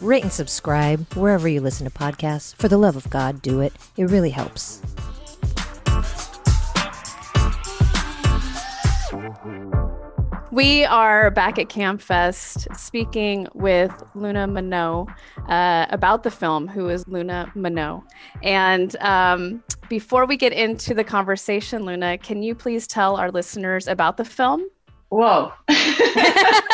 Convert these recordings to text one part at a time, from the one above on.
rate and subscribe wherever you listen to podcasts. For the love of God, do it. It really helps. We are back at CAAMFest speaking with Luna Menoh uh, about the film, who is Luna Menoh. And um, before we get into the conversation, Luna, can you please tell our listeners about the film? Whoa.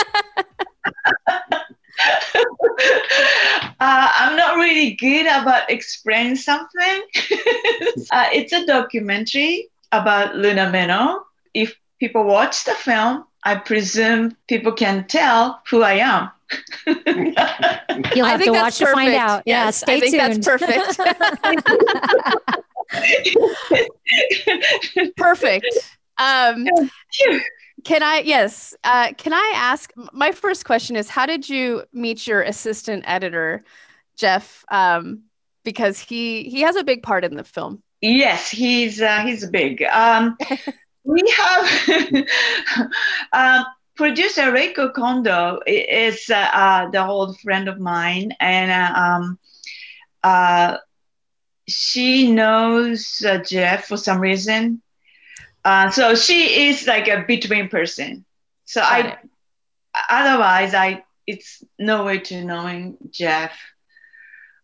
uh, I'm not really good about explaining something. uh, it's a documentary about Luna Menoh. If people watch the film, I presume people can tell who I am. You'll have to watch to find out. Yeah, Yes, stay I think tuned. that's perfect. perfect. Um, can I? Yes. Uh, can I ask? My first question is: How did you meet your assistant editor, Jeff? Um, because he he has a big part in the film. Yes, he's uh, he's big. Um, we have uh, producer Reiko Kondo is uh, uh, the old friend of mine, and uh, um, uh, she knows uh, Jeff for some reason. Uh, so she is like a between person. So Got I, it. otherwise, I it's no way to knowing Jeff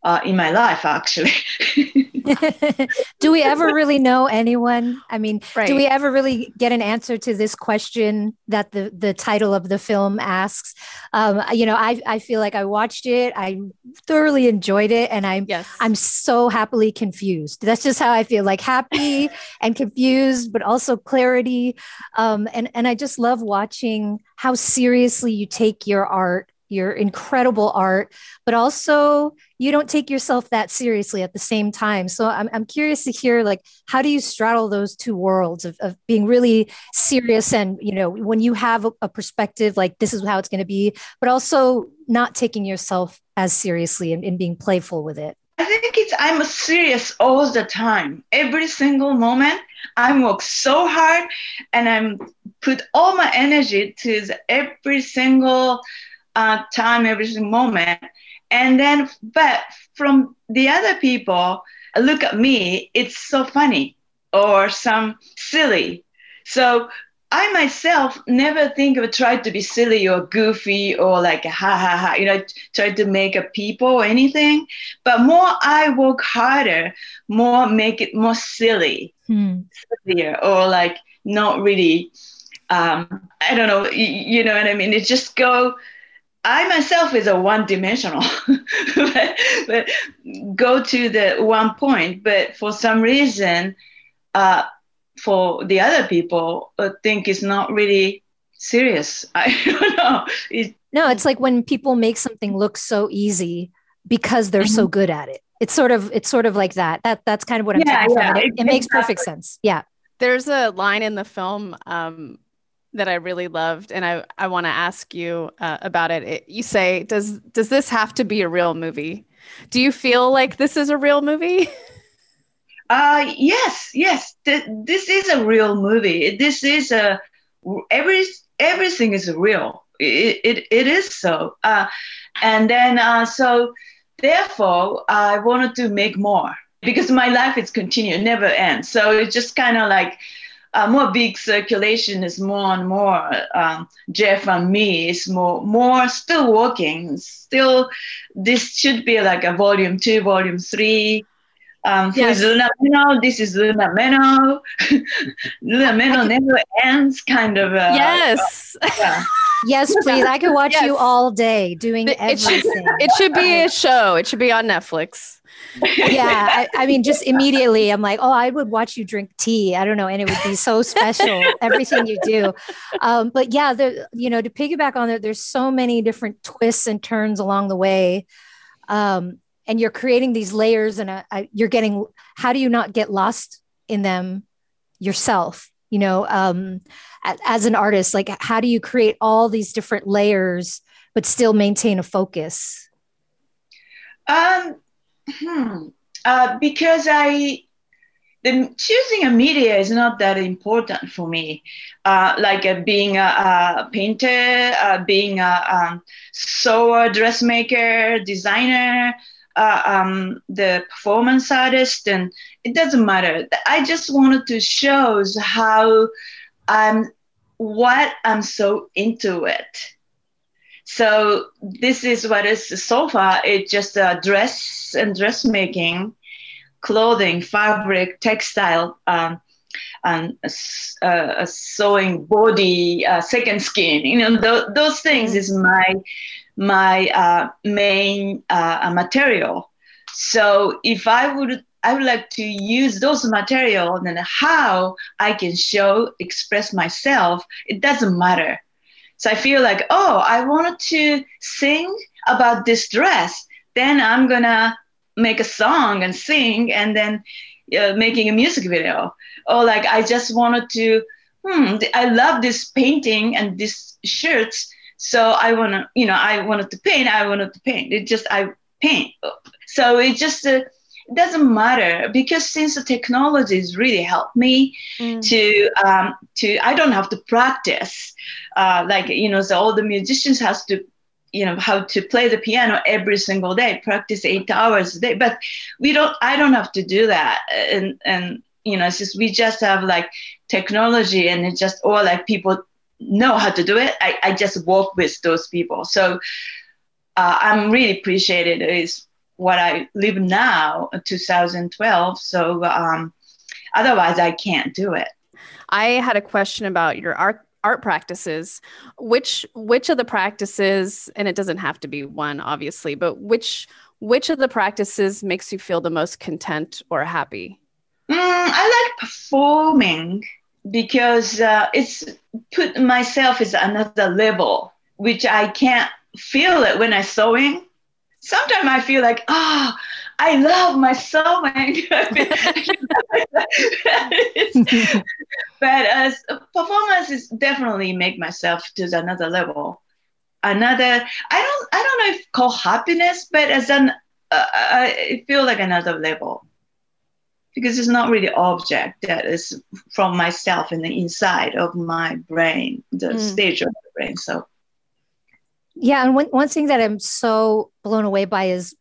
uh, in my life actually. do we ever really know anyone? I mean, Right. do we ever really get an answer to this question that the the title of the film asks? Um, you know, I I feel like I watched it, I thoroughly enjoyed it, and I'm Yes. I'm so happily confused. That's just how I feel like happy and confused, but also clarity. Um, and, and I just love watching how seriously you take your art, your incredible art, but also you don't take yourself that seriously at the same time. So I'm, I'm curious to hear like, how do you straddle those two worlds of, of being really serious and, you know, when you have a, a perspective like this is how it's going to be, but also not taking yourself as seriously and, and being playful with it. I think it's I'm serious all the time. Every single moment, I work so hard, and I'm put all my energy to every single uh, time, every single moment. And then, but from the other people, look at me. It's so funny or some silly. So I myself never think of try to be silly or goofy or like ha ha ha. You know, try to make a people or anything but more I work harder, more make it more silly, Hmm. sillier, or like not really. Um, I don't know. You, you know what I mean? It just go. I myself is a one-dimensional, but, but go to the one point. But for some reason, uh, for the other people, uh, think it's not really serious. I don't know. It, No, it's like when people make something look so easy because they're so good at it. It's sort of it's sort of like that. That that's kind of what I'm Yeah, taking yeah, it. It, it makes perfect sense. Yeah. There's a line in the film um, that I really loved, and I, I want to ask you uh, about it. it. You say, "Does does this have to be a real movie? Do you feel like this is a real movie?" Uh, yes, yes. Th- this is a real movie. This is a every everything is real. It it, it is so. Uh, and then uh, so therefore I wanted to make more because my life is continued, never ends. So it's just kind of like. Uh, more big circulation is more and more. Um, Jeff and me is more, more still working. Still, this should be like a volume two, volume three. Um, Yes. Luna Menoh? This is Luna Menoh. Luna Menoh never ends, kind of. Uh, yes, yeah. Yes, please. I could watch you all day doing It- it should- everything. it should be a show. It should be on Netflix. yeah. I, I mean, just immediately, I'm like, oh, I would watch you drink tea. I don't know, and it would be so special. everything you do. Um, but yeah, the you know to piggyback on that, there's so many different twists and turns along the way. Um, and you're creating these layers and a, a, you're getting how do you not get lost in them yourself you know um, as an artist like how do you create all these different layers but still maintain a focus um hmm. uh, because i the choosing a media is not that important for me. Uh, like uh, being a, a painter, uh, being a um, sewer, dressmaker, designer, uh, um, the performance artist, and it doesn't matter. I just wanted to show how I'm, what I'm so into it. So this is what is so far. It's just a dress and dressmaking clothing, fabric, textile, um, and sewing body, second skin. You know, th- those things is my my uh, main uh, material. So if I would, I would like to use those material, and how I can show, express myself. It doesn't matter. So I feel like, oh, I wanted to sing about this dress. Then I'm gonna make a song and sing and then uh, making a music video. Or like i just wanted to hmm i love this painting and this shirts so i want to you know i wanted to paint i wanted to paint. It just i paint. So it just uh, it doesn't matter because since the technology has really helped me mm. to um, to I don't have to practice uh, like you know so all the musicians has to you know how to play the piano every single day practice eight hours a day. But we don't i don't have to do that. And and you know it's just we just have like technology and it just all like people know how to do it. I, I just work with those people. So uh, i'm really appreciated is what i live now 2012 so um, otherwise i can't do it. I had a question about your art art practices which which of the practices and it doesn't have to be one obviously but which which of the practices makes you feel the most content or happy? Mm, i like performing because uh, it's put myself as another level which i can't feel it when i'm sewing. Sometimes i feel like ah oh, I love my sewing. but as performance is definitely make myself to another level. Another, I don't, I don't know if call happiness, but as an, uh, I feel like another level because it's not really object that is from myself and the inside of my brain, the mm. stage of the brain. So. Yeah, and one, one thing that I'm so blown away by is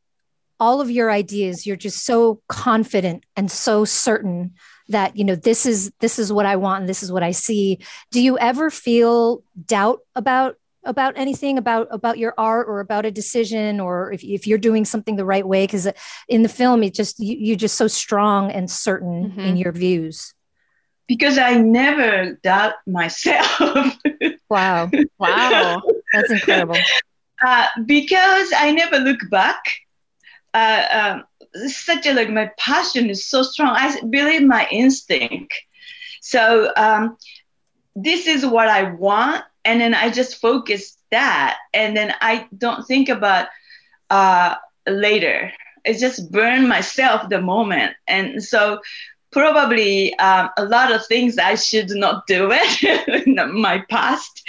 all of your ideas you're just so confident and so certain that you know this is this is what i want and this is what i see. Do you ever feel doubt about about anything about about your art or about a decision or if, if you're doing something the right way? Because in the film it just you, you're just so strong and certain mm-hmm. in your views. Because i never doubt myself. Wow. Wow. That's incredible. Uh, because i never look back uh, um, such a like my passion is so strong. I believe my instinct. So um, this is what I want, and then I just focus that, and then I don't think about uh, later. I just burn myself the moment, and so probably um, a lot of things I should not do it in my past,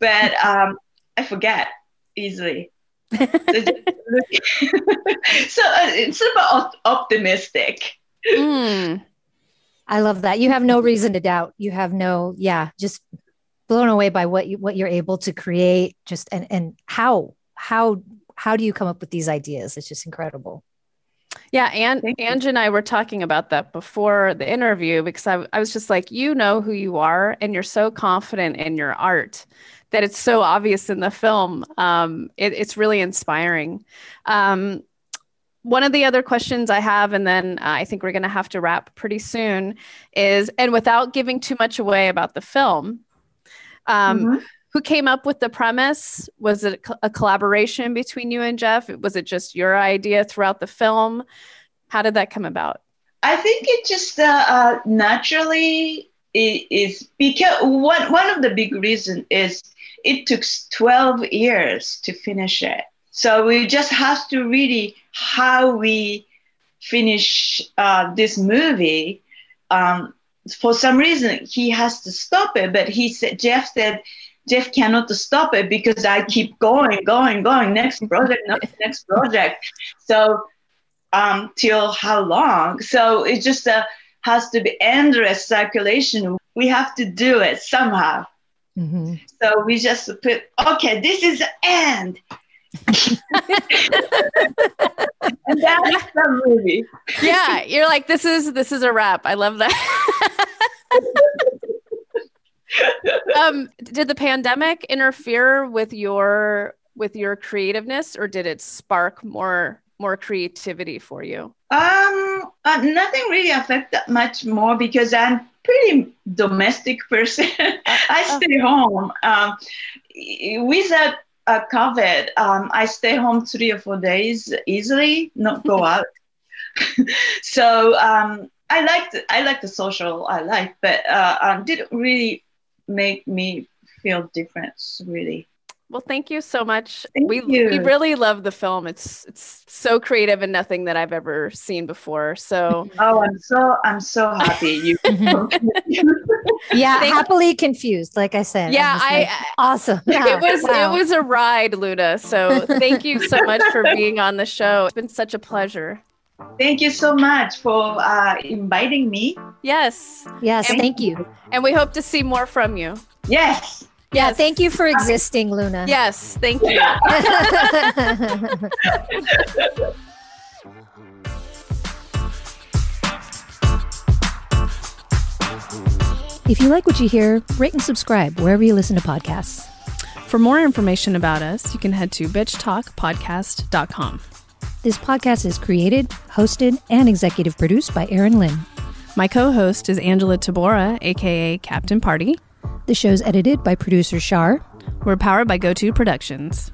but um, I forget easily. so uh, it's about optimistic. Mm. I love that. You have no reason to doubt. You have no, yeah, just blown away by what you what you're able to create. Just and and how how how do you come up with these ideas? It's just incredible. Yeah, and Ange and I were talking about that before the interview because I, I was just like, you know who you are, and you're so confident in your art that it's so obvious in the film. Um, it, it's really inspiring. Um, one of the other questions I have, and then uh, I think we're going to have to wrap pretty soon, is and without giving too much away about the film, um, mm-hmm. who came up with the premise? Was it a collaboration between you and Jeff? Was it just your idea throughout the film? How did that come about? I think it just uh, uh, naturally is because one one of the big reason is it took 12 years to finish it. So we just have to really how we finish uh, this movie. Um, for some reason, he has to stop it, but he said Jeff said Jeff cannot stop it because I keep going, going, going. Next project, next, project. So um, till how long? So it just uh, has to be endless circulation. We have to do it somehow. Mm-hmm. So we just put, okay, this is the end. and that's the movie. yeah, you're like, this is this is a wrap. I love that. um, did the pandemic interfere with your with your creativeness, or did it spark more more creativity for you? Um, uh, nothing really affected much more because I'm pretty domestic person. I oh. stay home. Um, without uh, COVID, um, I stay home three or four days easily, not go out. so um, I liked I like the social I like, but uh, um, didn't really make me feel different really. Well, thank you so much. Thank we you. we really love the film. It's it's so creative and nothing that I've ever seen before. So oh, I'm so I'm so happy you. yeah, thank happily confused. Like I said. Yeah, I like, awesome. It was wow. it was a ride, Luna. So thank you so much for being on the show. It's been such a pleasure. Thank you so much for uh, inviting me. Yes. Yes. And, thank you. And we hope to see more from you. Yes. Yeah, yes. thank you for existing, Luna. Yes, thank you. if you like what you hear, rate and subscribe wherever you listen to podcasts. For more information about us, you can head to bitchtalkpodcast.com. This podcast is created, hosted, and executive produced by Erin Lynn. My co host is Angela Tabora, aka Captain Party. The show's edited by producer Shar. We're powered by GoTo Productions.